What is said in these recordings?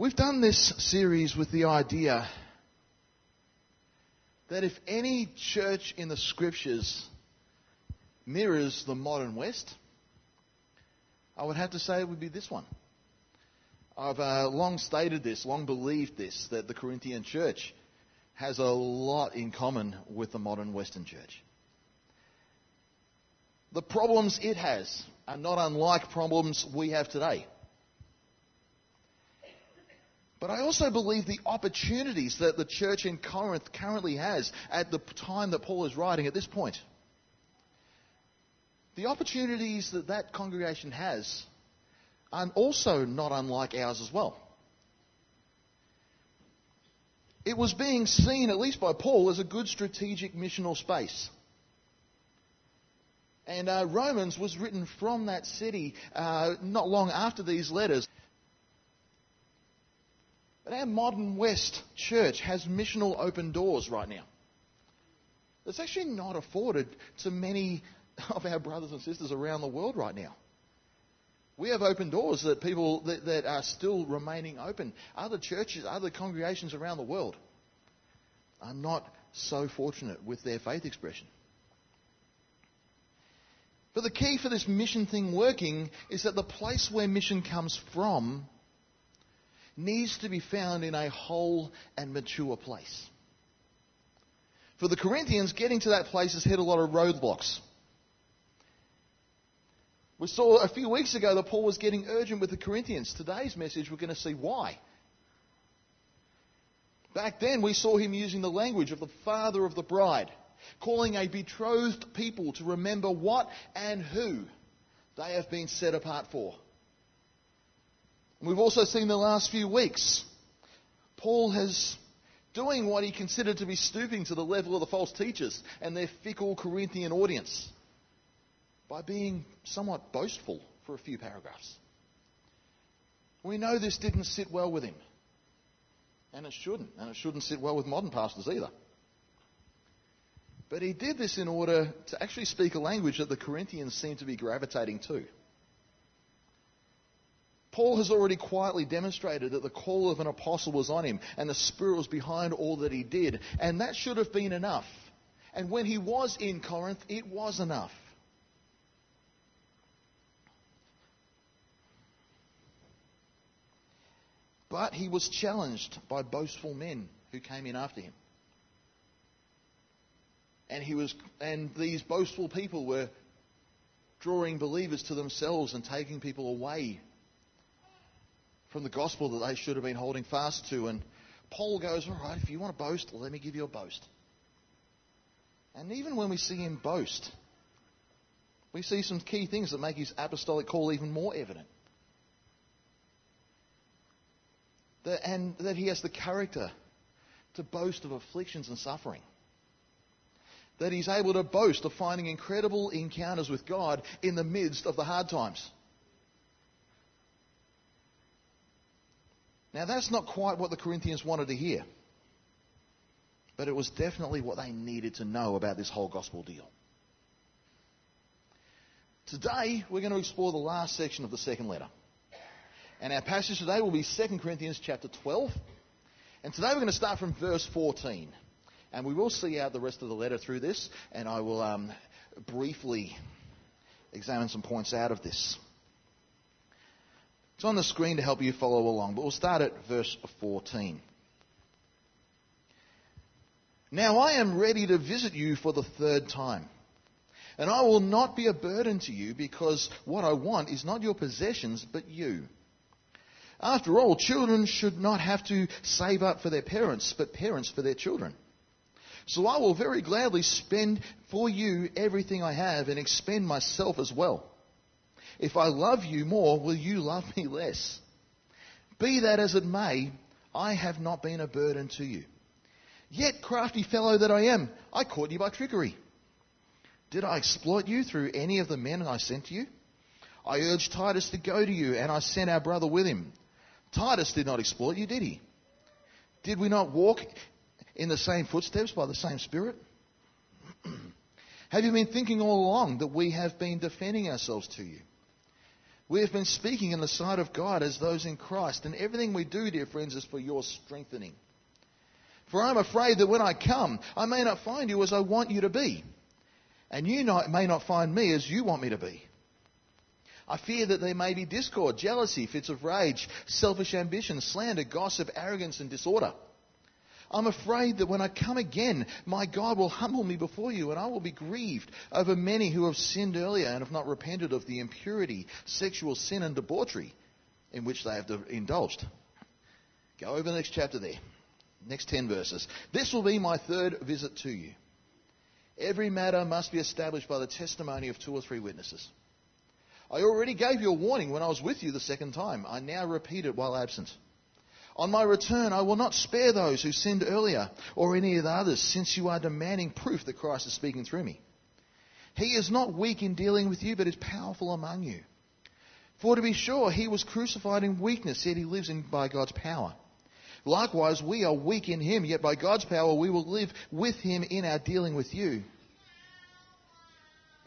We've done this series with the idea that if any church in the scriptures mirrors the modern West, I would have to say it would be this one. I've uh, long stated this, long believed this, that the Corinthian church has a lot in common with the modern Western church. The problems it has are not unlike problems we have today. But I also believe the opportunities that the church in Corinth currently has at the time that Paul is writing at this point. The opportunities that that congregation has are also not unlike ours as well. It was being seen, at least by Paul, as a good strategic missional space. And uh, Romans was written from that city uh, not long after these letters. But our modern West church has missional open doors right now. It's actually not afforded to many of our brothers and sisters around the world right now. We have open doors that people that, that are still remaining open. Other churches, other congregations around the world are not so fortunate with their faith expression. But the key for this mission thing working is that the place where mission comes from needs to be found in a whole and mature place. For the Corinthians, getting to that place has hit a lot of roadblocks. We saw a few weeks ago that Paul was getting urgent with the Corinthians. Today's message, we're going to see why. Back then, we saw him using the language of the father of the bride, calling a betrothed people to remember what and who they have been set apart for. We've also seen the last few weeks, Paul has doing what he considered to be stooping to the level of the false teachers and their fickle Corinthian audience by being somewhat boastful for a few paragraphs. We know this didn't sit well with him. And it shouldn't. And it shouldn't sit well with modern pastors either. But he did this in order to actually speak a language that the Corinthians seem to be gravitating to. Paul has already quietly demonstrated that the call of an apostle was on him and the Spirit was behind all that he did. And that should have been enough. And when he was in Corinth, it was enough. But he was challenged by boastful men who came in after him. And he was and these boastful people were drawing believers to themselves and taking people away from the gospel that they should have been holding fast to. And Paul goes, All right, if you want to boast, let me give you a boast. And even when we see him boast, we see some key things that make his apostolic call even more evident. That, and that he has the character to boast of afflictions and suffering. That he's able to boast of finding incredible encounters with God in the midst of the hard times. Now, that's not quite what the Corinthians wanted to hear, but it was definitely what they needed to know about this whole gospel deal. Today, we're going to explore the last section of the second letter. And our passage today will be 2 Corinthians chapter 12. And today we're going to start from verse 14. And we will see out the rest of the letter through this, and I will um, briefly examine some points out of this. It's on the screen to help you follow along, but we'll start at verse 14. Now I am ready to visit you for the third time. And I will not be a burden to you because what I want is not your possessions, but you. After all, children should not have to save up for their parents, but parents for their children. So I will very gladly spend for you everything I have and expend myself as well. If I love you more, will you love me less? Be that as it may, I have not been a burden to you. Yet, crafty fellow that I am, I caught you by trickery. Did I exploit you through any of the men I sent to you? I urged Titus to go to you, and I sent our brother with him. Titus did not exploit you, did he? Did we not walk in the same footsteps by the same Spirit? have you been thinking all along that we have been defending ourselves to you? We have been speaking in the sight of God as those in Christ, and everything we do, dear friends, is for your strengthening. For I'm afraid that when I come, I may not find you as I want you to be, and you not, may not find me as you want me to be. I fear that there may be discord, jealousy, fits of rage, selfish ambition, slander, gossip, arrogance, and disorder. I'm afraid that when I come again, my God will humble me before you, and I will be grieved over many who have sinned earlier and have not repented of the impurity, sexual sin, and debauchery in which they have indulged. Go over the next chapter there. Next 10 verses. This will be my third visit to you. Every matter must be established by the testimony of two or three witnesses. I already gave you a warning when I was with you the second time. I now repeat it while absent. On my return, I will not spare those who sinned earlier or any of the others, since you are demanding proof that Christ is speaking through me. He is not weak in dealing with you, but is powerful among you. For to be sure, he was crucified in weakness, yet he lives in, by God's power. Likewise, we are weak in him, yet by God's power we will live with him in our dealing with you.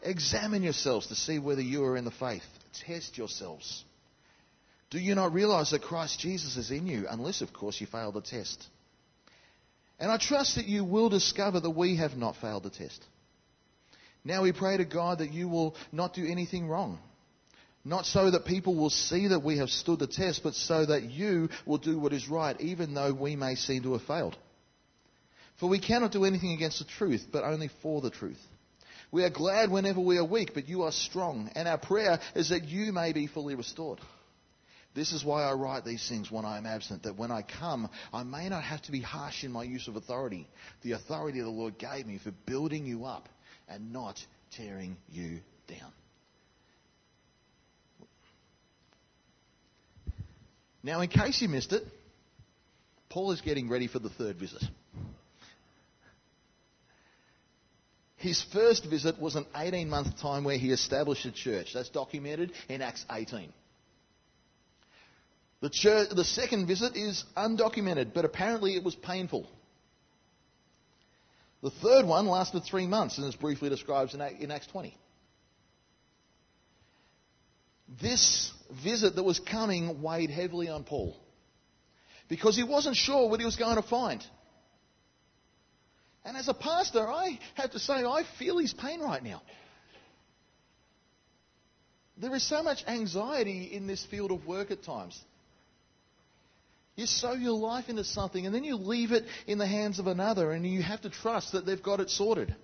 Examine yourselves to see whether you are in the faith. Test yourselves. Do you not realize that Christ Jesus is in you, unless, of course, you fail the test? And I trust that you will discover that we have not failed the test. Now we pray to God that you will not do anything wrong. Not so that people will see that we have stood the test, but so that you will do what is right, even though we may seem to have failed. For we cannot do anything against the truth, but only for the truth. We are glad whenever we are weak, but you are strong, and our prayer is that you may be fully restored. This is why I write these things when I am absent, that when I come, I may not have to be harsh in my use of authority, the authority the Lord gave me for building you up and not tearing you down. Now, in case you missed it, Paul is getting ready for the third visit. His first visit was an 18 month time where he established a church. That's documented in Acts 18. The, church, the second visit is undocumented, but apparently it was painful. The third one lasted three months and is briefly described in Acts 20. This visit that was coming weighed heavily on Paul because he wasn't sure what he was going to find. And as a pastor, I have to say, I feel his pain right now. There is so much anxiety in this field of work at times. You sow your life into something and then you leave it in the hands of another and you have to trust that they've got it sorted.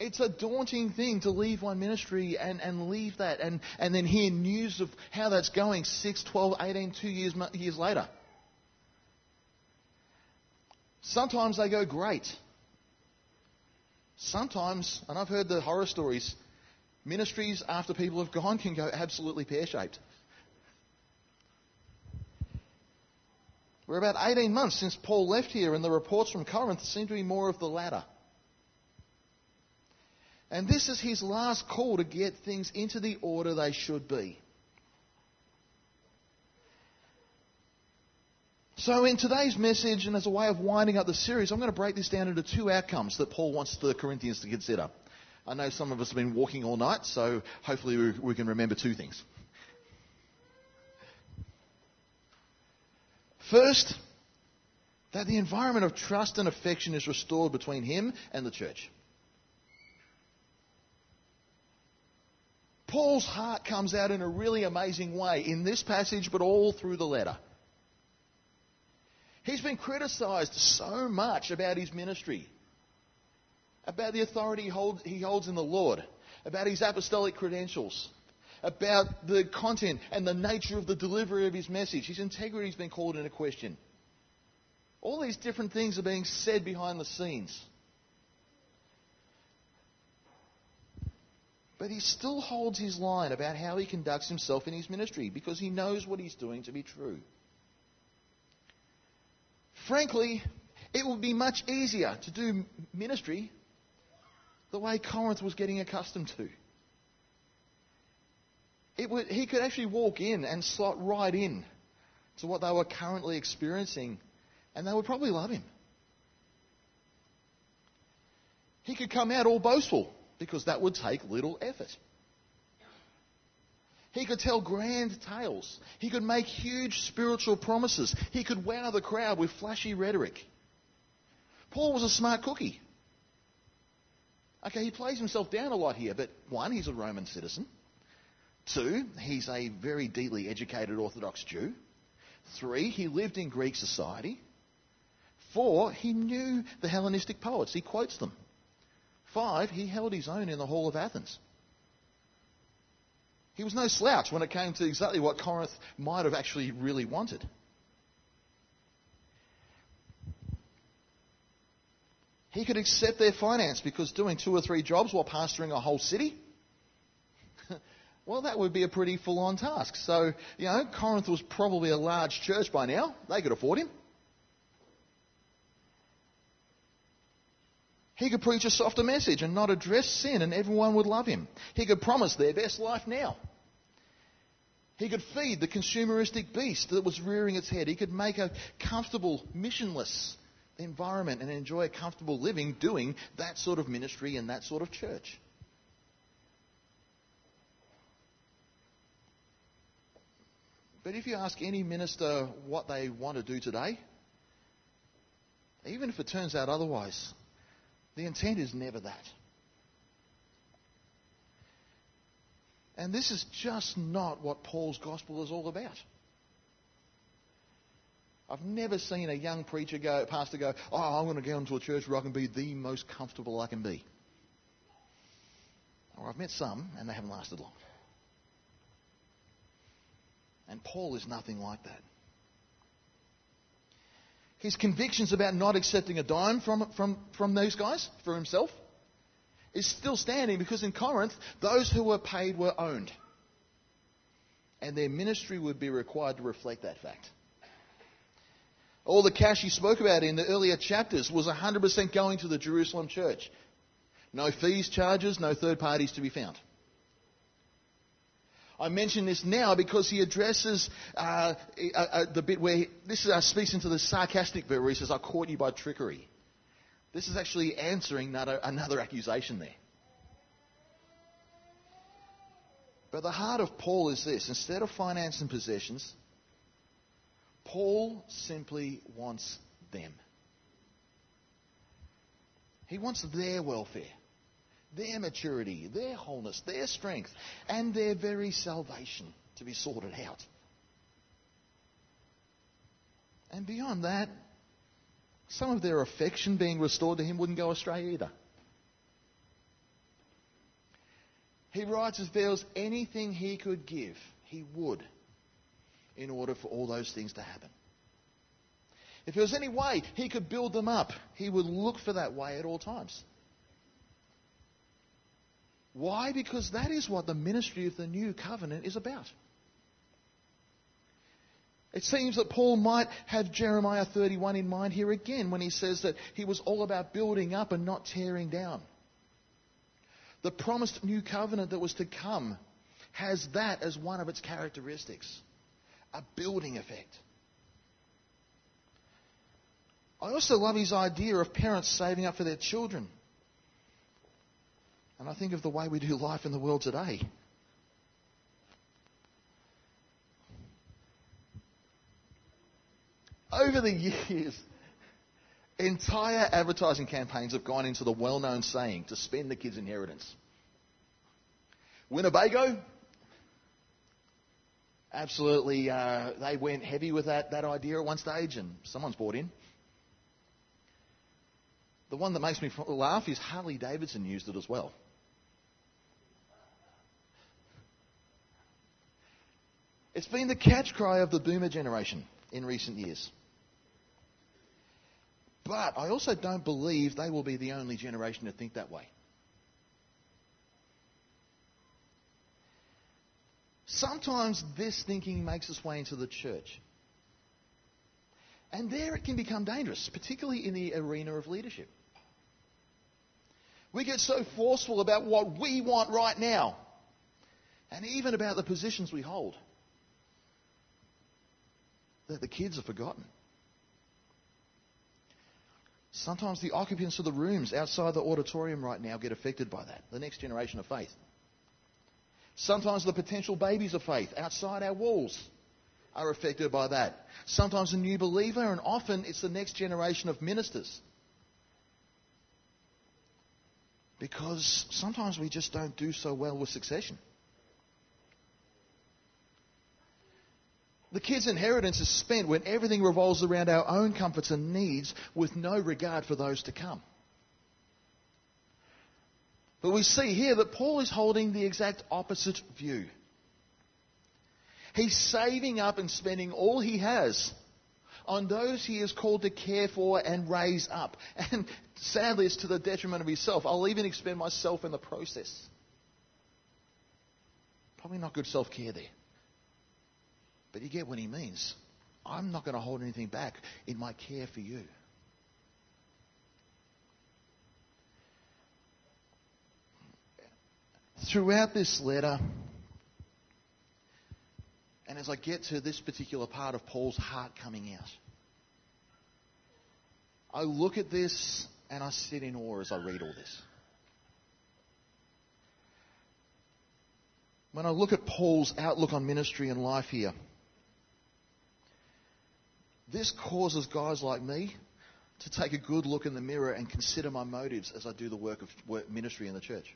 It's a daunting thing to leave one ministry and, and leave that and, and then hear news of how that's going 6, 12, 18, 2 years, years later. Sometimes they go great. Sometimes, and I've heard the horror stories, ministries after people have gone can go absolutely pear shaped. We're about 18 months since Paul left here, and the reports from Corinth seem to be more of the latter. And this is his last call to get things into the order they should be. So, in today's message, and as a way of winding up the series, I'm going to break this down into two outcomes that Paul wants the Corinthians to consider. I know some of us have been walking all night, so hopefully we, can remember two things. First, that the environment of trust and affection is restored between him and the church. Paul's heart comes out in a really amazing way in this passage, but all through the letter. He's been criticized so much about his ministry, about the authority he holds, in the Lord, about his apostolic credentials, about the content and the nature of the delivery of his message. His integrity has been called into question. All these different things are being said behind the scenes. But he still holds his line about how he conducts himself in his ministry because he knows what he's doing to be true. Frankly, it would be much easier to do ministry the way Corinth was getting accustomed to. He could actually walk in and slot right in to what they were currently experiencing, and they would probably love him. He could come out all boastful because that would take little effort. He could tell grand tales. He could make huge spiritual promises. He could wow the crowd with flashy rhetoric. Paul was a smart cookie. Okay, he plays himself down a lot here, but one, he's a Roman citizen. Two, he's a very deeply educated Orthodox Jew. Three, he lived in Greek society. Four, he knew the Hellenistic poets. He quotes them. Five, he held his own in the Hall of Athens. He was no slouch when it came to exactly what Corinth might have actually really wanted. He could accept their finance because doing two or three jobs while pastoring a whole city, well, that would be a pretty full on task. So, you know, Corinth was probably a large church by now. They could afford him. He could preach a softer message and not address sin, and everyone would love him. He could promise their best life now. He could feed the consumeristic beast that was rearing its head. He could make a comfortable, missionless environment and enjoy a comfortable living doing that sort of ministry in that sort of church. But if you ask any minister what they want to do today, even if it turns out otherwise, the intent is never that. And this is just not what Paul's gospel is all about. I've never seen a young preacher go, pastor go, oh, I'm going to go into a church where I can be the most comfortable I can be. Or I've met some, and they haven't lasted long. And Paul is nothing like that. His convictions about not accepting a dime from, from, from those guys for himself is still standing because in Corinth, those who were paid were owned. And their ministry would be required to reflect that fact. All the cash he spoke about in the earlier chapters was 100% going to the Jerusalem church. No fees, charges, no third parties to be found. I mention this now because he addresses uh, uh, uh, the bit where he, this uh, speaks into the sarcastic bit where he says, I caught you by trickery. This is actually answering another, another accusation there. But the heart of Paul is this instead of finance and possessions, Paul simply wants them. He wants their welfare, their maturity, their wholeness, their strength, and their very salvation to be sorted out. And beyond that, some of their affection being restored to him wouldn't go astray either. He writes if there was anything he could give, he would, in order for all those things to happen. If there was any way he could build them up, he would look for that way at all times. Why? Because that is what the ministry of the new covenant is about. It seems that Paul might have Jeremiah 31 in mind here again when he says that he was all about building up and not tearing down. The promised new covenant that was to come has that as one of its characteristics a building effect. I also love his idea of parents saving up for their children. And I think of the way we do life in the world today. Over the years, entire advertising campaigns have gone into the well known saying to spend the kids' inheritance. Winnebago, absolutely, uh, they went heavy with that, that idea at one stage, and someone's bought in. The one that makes me laugh is Harley Davidson used it as well. It's been the catch cry of the boomer generation in recent years. But I also don't believe they will be the only generation to think that way. Sometimes this thinking makes its way into the church. And there it can become dangerous, particularly in the arena of leadership. We get so forceful about what we want right now, and even about the positions we hold, that the kids are forgotten. Sometimes the occupants of the rooms outside the auditorium right now get affected by that, the next generation of faith. Sometimes the potential babies of faith outside our walls are affected by that. Sometimes a new believer, and often it's the next generation of ministers. Because sometimes we just don't do so well with succession. The kid's inheritance is spent when everything revolves around our own comforts and needs with no regard for those to come. But we see here that Paul is holding the exact opposite view. He's saving up and spending all he has on those he is called to care for and raise up. And sadly, it's to the detriment of himself. I'll even expend myself in the process. Probably not good self care there. But you get what he means. I'm not going to hold anything back in my care for you. throughout this letter, and as I get to this particular part of Paul's heart coming out, I look at this and I sit in awe as I read all this. When I look at Paul's outlook on ministry and life here, this causes guys like me to take a good look in the mirror and consider my motives as I do the work of ministry in the church.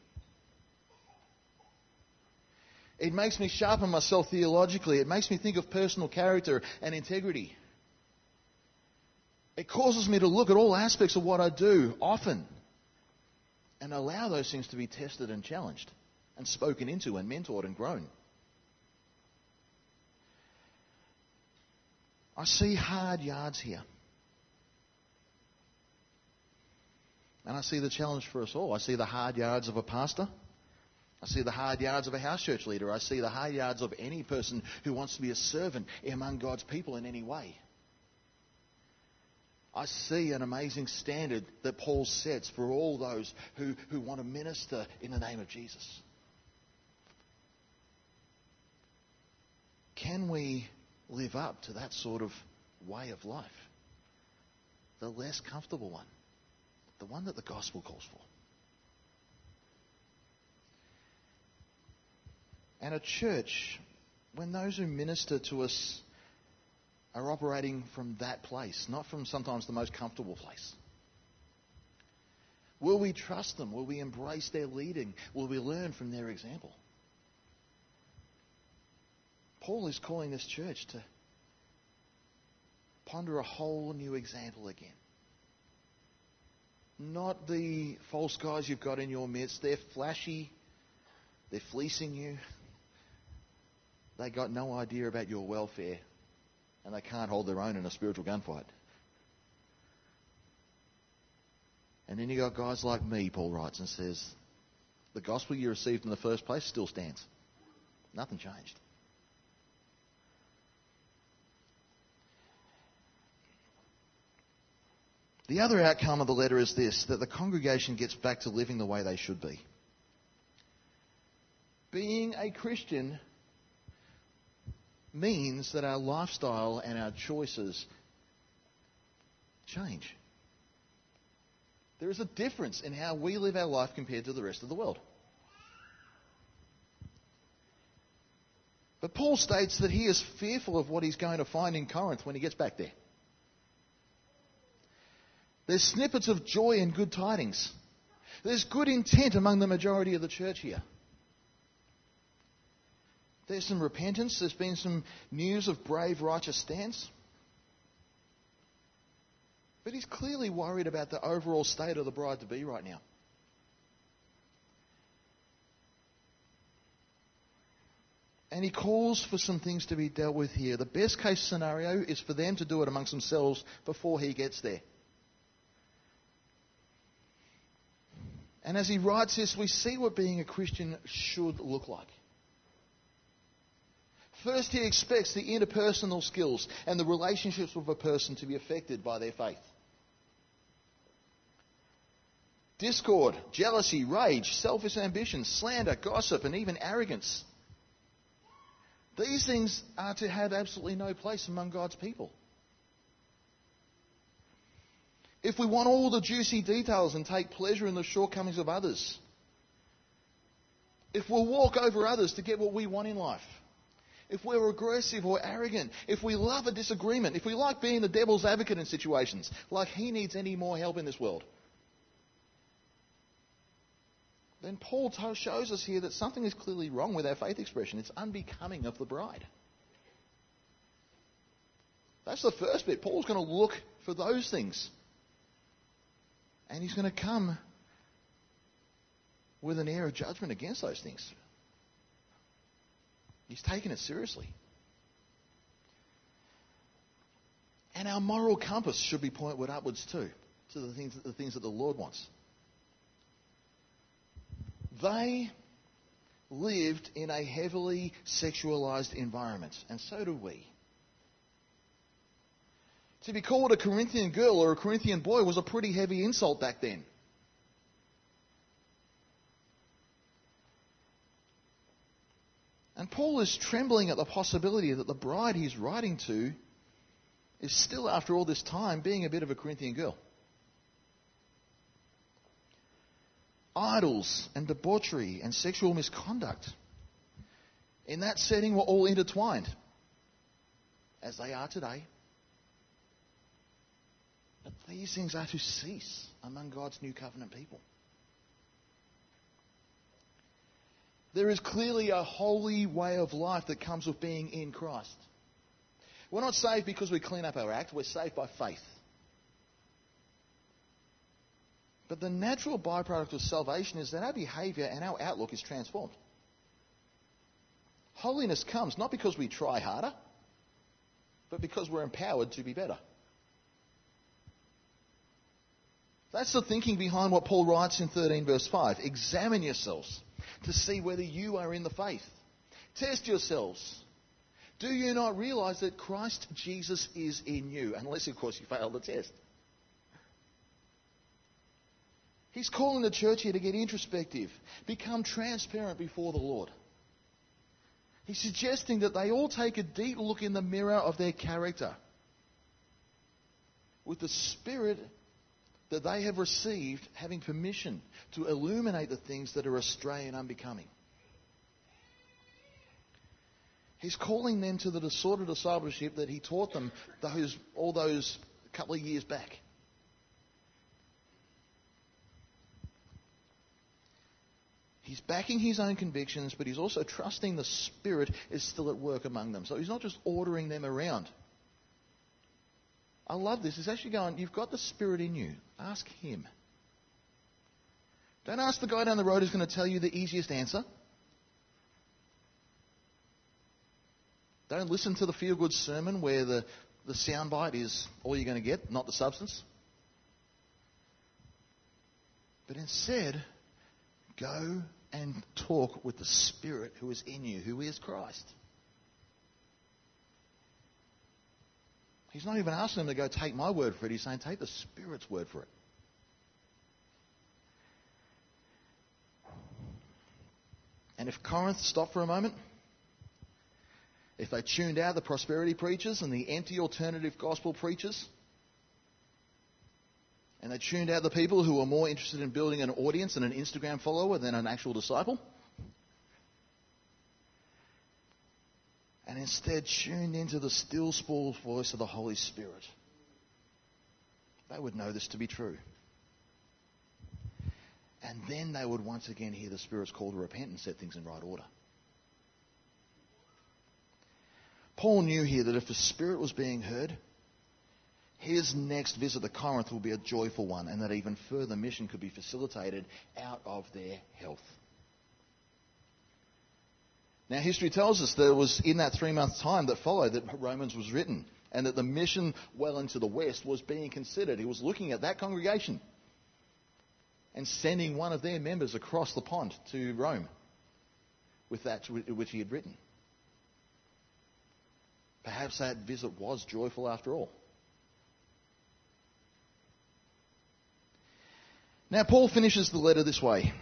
It makes me sharpen myself theologically. It makes me think of personal character and integrity. It causes me to look at all aspects of what I do often and allow those things to be tested and challenged and spoken into and mentored and grown. I see hard yards here. And I see the challenge for us all. I see the hard yards of a pastor. I see the hard yards of a house church leader. I see the hard yards of any person who wants to be a servant among God's people in any way. I see an amazing standard that Paul sets for all those who, who want to minister in the name of Jesus. Can we live up to that sort of way of life? The less comfortable one, the one that the gospel calls for. And a church, when those who minister to us are operating from that place, not from sometimes the most comfortable place. Will we trust them? Will we embrace their leading? Will we learn from their example? Paul is calling this church to ponder a whole new example again. Not the false guys you've got in your midst. They're flashy. They're fleecing you. They got no idea about your welfare and they can't hold their own in a spiritual gunfight. And then you got guys like me, Paul writes and says, the gospel you received in the first place still stands. Nothing changed. The other outcome of the letter is this that the congregation gets back to living the way they should be. Being a Christian means that our lifestyle and our choices change. There is a difference in how we live our life compared to the rest of the world. But Paul states that he is fearful of what he's going to find in Corinth when he gets back there. There's snippets of joy and good tidings. There's good intent among the majority of the church here. There's some repentance. There's been some news of brave, righteous stance. But he's clearly worried about the overall state of the bride to be right now. And he calls for some things to be dealt with here. The best case scenario is for them to do it amongst themselves before he gets there. And as he writes this, we see what being a Christian should look like. First, he expects the interpersonal skills and the relationships of a person to be affected by their faith. Discord, jealousy, rage, selfish ambition, slander, gossip, and even arrogance. These things are to have absolutely no place among God's people. If we want all the juicy details and take pleasure in the shortcomings of others, if we'll walk over others to get what we want in life, if we're aggressive or arrogant, if we love a disagreement, if we like being the devil's advocate in situations, like he needs any more help in this world, then Paul shows us here that something is clearly wrong with our faith expression. It's unbecoming of the bride. That's the first bit. Paul's going to look for those things. And he's going to come with an air of judgment against those things. He's taken it seriously. And our moral compass should be pointed upwards too, to the things, the things that the Lord wants. They lived in a heavily sexualized environment, and so do we. To be called a Corinthian girl or a Corinthian boy was a pretty heavy insult back then. And Paul is trembling at the possibility that the bride he's writing to is still, after all this time, being a bit of a Corinthian girl. Idols and debauchery and sexual misconduct in that setting were all intertwined, as they are today. But these things are to cease among God's new covenant people. There is clearly a holy way of life that comes with being in Christ. We're not saved because we clean up our act, we're saved by faith. But the natural byproduct of salvation is that our behavior and our outlook is transformed. Holiness comes not because we try harder, but because we're empowered to be better. That's the thinking behind what Paul writes in 13 verse 5. Examine yourselves to see whether you are in the faith. Test yourselves. Do you not realize that Christ Jesus is in you? Unless, of course, you fail the test. He's calling the church here to get introspective, become transparent before the Lord. He's suggesting that they all take a deep look in the mirror of their character with the Spirit that they have received having permission to illuminate the things that are astray and unbecoming. He's calling them to the of discipleship that he taught them those, all those couple of years back. He's backing his own convictions, but he's also trusting the Spirit is still at work among them. So he's not just ordering them around. I love this. It's actually going, you've got the Spirit in you. Ask Him. Don't ask the guy down the road who's going to tell you the easiest answer. Don't listen to the feel good sermon where the, the soundbite is all you're going to get, not the substance. But instead, go and talk with the Spirit who is in you, who is Christ. He's not even asking them to go take my word for it. He's saying take the Spirit's word for it. And if Corinth stopped for a moment, if they tuned out the prosperity preachers and the anti alternative gospel preachers, and they tuned out the people who were more interested in building an audience and an Instagram follower than an actual disciple, and instead tuned into the still small voice of the Holy Spirit, they would know this to be true. And then they would once again hear the Spirit's call to repent and set things in right order. Paul knew here that if the Spirit was being heard, his next visit to Corinth will be a joyful one, and that even further mission could be facilitated out of their health. Now, history tells us that it was in that three month time that followed that Romans was written, and that the mission well into the west was being considered. He was looking at that congregation and sending one of their members across the pond to Rome with that which he had written. Perhaps that visit was joyful after all. Now, Paul finishes the letter this way.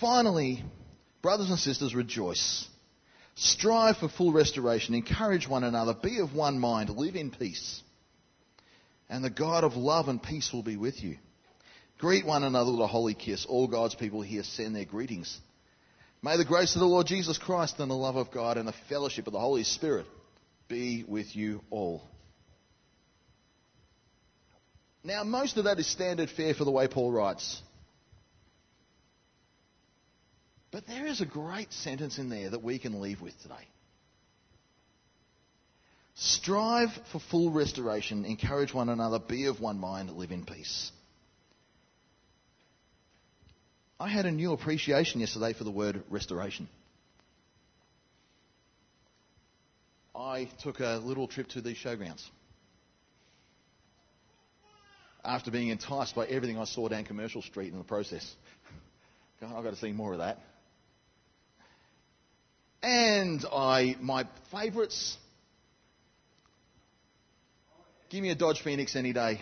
Finally, Brothers and sisters, rejoice. Strive for full restoration. Encourage one another. Be of one mind. Live in peace. And the God of love and peace will be with you. Greet one another with a holy kiss. All God's people here send their greetings. May the grace of the Lord Jesus Christ and the love of God and the fellowship of the Holy Spirit be with you all. Now, most of that is standard fare for the way Paul writes. But there is a great sentence in there that we can leave with today. Strive for full restoration, encourage one another, be of one mind, live in peace. I had a new appreciation yesterday for the word restoration. I took a little trip to these showgrounds. After being enticed by everything I saw down Commercial Street in the process. I've got to see more of that. And I, my favourites, give me a Dodge Phoenix any day.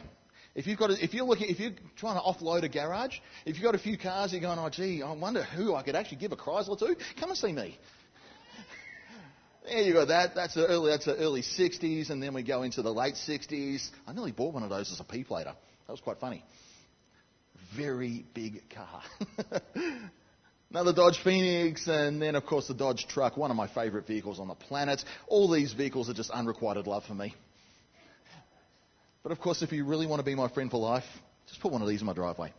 If you've got, a, if you're looking, if you're trying to offload a garage, if you've got a few cars, you're going, oh gee, I wonder who I could actually give a Chrysler to. Come and see me. There you go. That that's the early that's the early 60s, and then we go into the late 60s. I nearly bought one of those as a P plater. That was quite funny. Very big car. Another Dodge Phoenix, and then of course the Dodge Truck, one of my favourite vehicles on the planet. All these vehicles are just unrequited love for me. But of course, if you really want to be my friend for life, just put one of these in my driveway.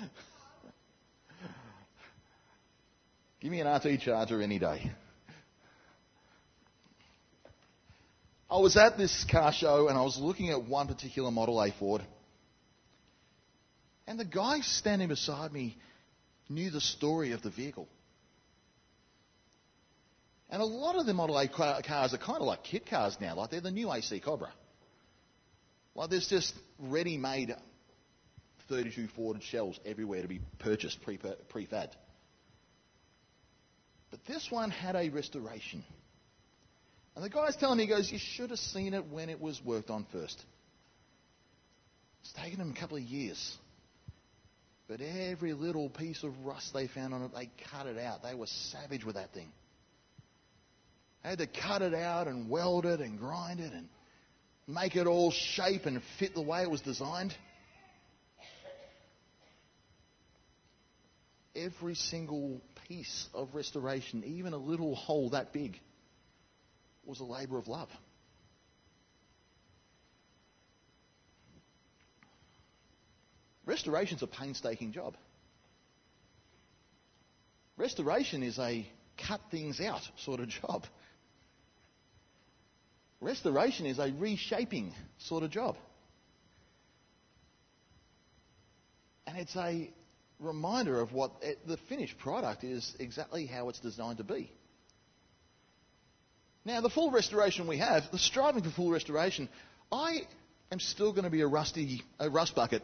Give me an RT Charger any day. I was at this car show and I was looking at one particular Model A Ford. And the guy standing beside me knew the story of the vehicle. And a lot of the Model A cars are kind of like kit cars now, like they're the new AC Cobra. Like there's just ready-made 32 Ford shells everywhere to be purchased pre-fab. But this one had a restoration. And the guy's telling me, he goes, you should have seen it when it was worked on first. It's taken him a couple of years. But every little piece of rust they found on it, they cut it out. They were savage with that thing. They had to cut it out and weld it and grind it and make it all shape and fit the way it was designed. Every single piece of restoration, even a little hole that big, was a labour of love. Restoration's a painstaking job. Restoration is a cut things out sort of job. Restoration is a reshaping sort of job. And it's a reminder of what the finished product is exactly how it's designed to be. Now, the full restoration we have, the striving for full restoration, I am still going to be a rusty, a rust bucket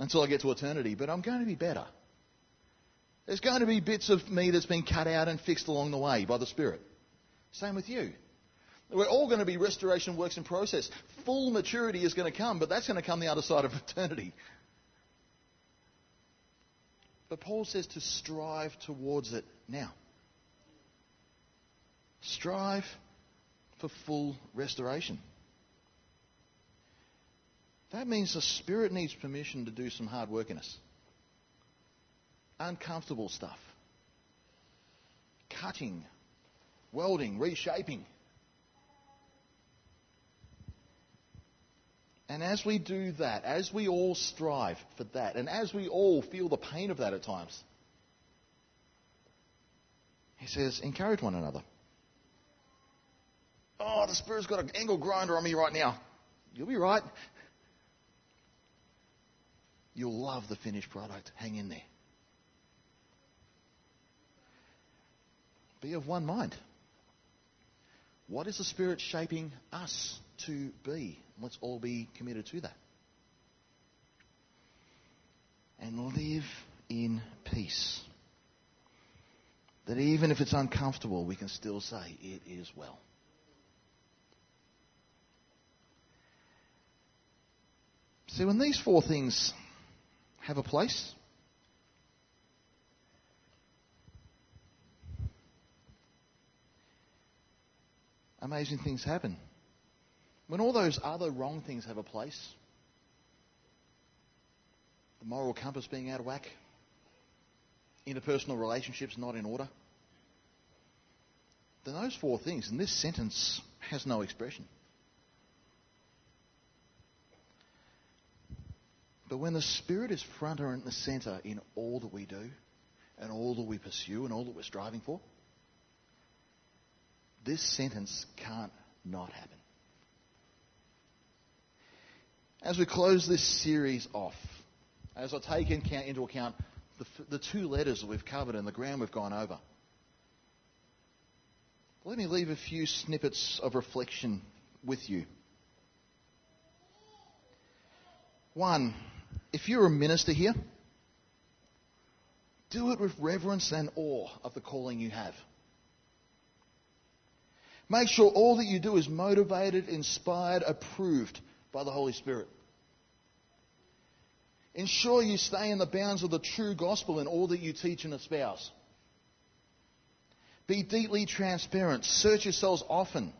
until I get to eternity, but I'm going to be better. There's going to be bits of me that's been cut out and fixed along the way by the Spirit. Same with you. We're all going to be restoration works in process. Full maturity is going to come, but that's going to come the other side of eternity. But Paul says to strive towards it now. Strive for full restoration. That means the Spirit needs permission to do some hard work in us. Uncomfortable stuff. Cutting, welding, reshaping. And as we do that, as we all strive for that, and as we all feel the pain of that at times, he says, encourage one another. Oh, the Spirit's got an angle grinder on me right now. You'll be right. You'll love the finished product. Hang in there. Be of one mind. What is the Spirit shaping us to be? Let's all be committed to that. And live in peace. That even if it's uncomfortable, we can still say, It is well. See, when these four things have a place, amazing things happen. When all those other wrong things have a place, the moral compass being out of whack, interpersonal relationships not in order, then those four things, and this sentence has no expression. But when the Spirit is front and the centre in all that we do, and all that we pursue, and all that we're striving for, this sentence can't not happen. As we close this series off, as I take into account the, the two letters that we've covered and the ground we've gone over, let me leave a few snippets of reflection with you. One, if you're a minister here, do it with reverence and awe of the calling you have. Make sure all that you do is motivated, inspired, approved by the Holy Spirit. Ensure you stay in the bounds of the true gospel in all that you teach and espouse. Be deeply transparent. Search yourselves often.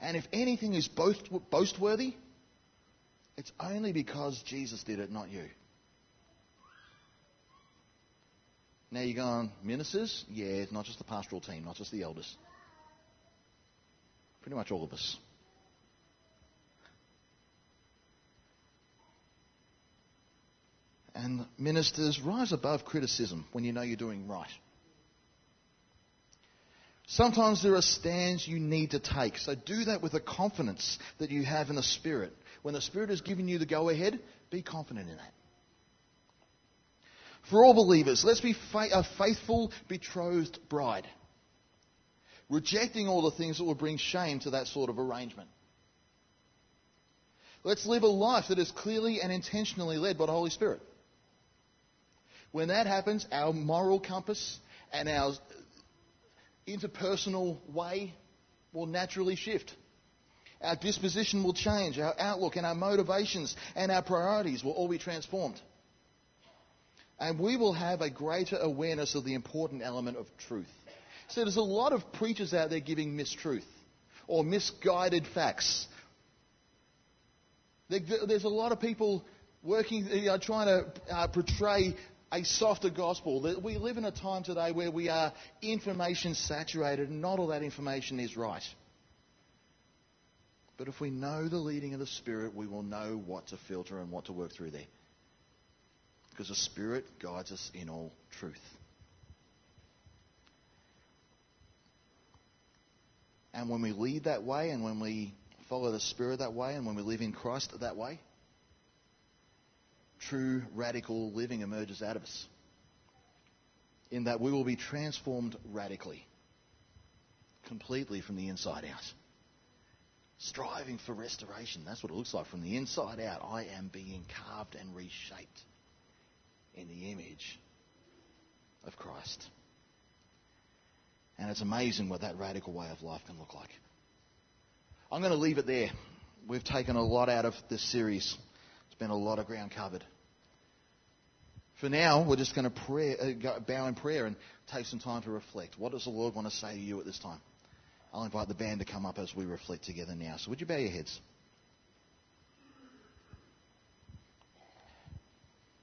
And if anything is boast, boastworthy, it's only because Jesus did it, not you. Now you're going, ministers? Yeah, it's not just the pastoral team, not just the elders. Pretty much all of us. And ministers, rise above criticism when you know you're doing right. Sometimes there are stands you need to take. So do that with the confidence that you have in the Spirit. When the Spirit has given you the go ahead, be confident in that. For all believers, let's be a faithful, betrothed bride, rejecting all the things that will bring shame to that sort of arrangement. Let's live a life that is clearly and intentionally led by the Holy Spirit. When that happens, our moral compass and our interpersonal way will naturally shift. Our disposition will change. Our outlook and our motivations and our priorities will all be transformed. And we will have a greater awareness of the important element of truth. So there's a lot of preachers out there giving mistruth or misguided facts. There's a lot of people working, you know, trying to uh, portray a softer gospel. That we live in a time today where we are information saturated and not all that information is right. But if we know the leading of the Spirit, we will know what to filter and what to work through there. Because the Spirit guides us in all truth. And when we lead that way, and when we follow the Spirit that way, and when we live in Christ that way, true radical living emerges out of us. In that we will be transformed radically, completely from the inside out. Striving for restoration. That's what it looks like from the inside out. I am being carved and reshaped in the image of Christ. And it's amazing what that radical way of life can look like. I'm going to leave it there. We've taken a lot out of this series been a lot of ground covered. For now, we're just going to pray, uh, bow in prayer and take some time to reflect. What does the Lord want to say to you at this time? I'll invite the band to come up as we reflect together now. So would you bow your heads?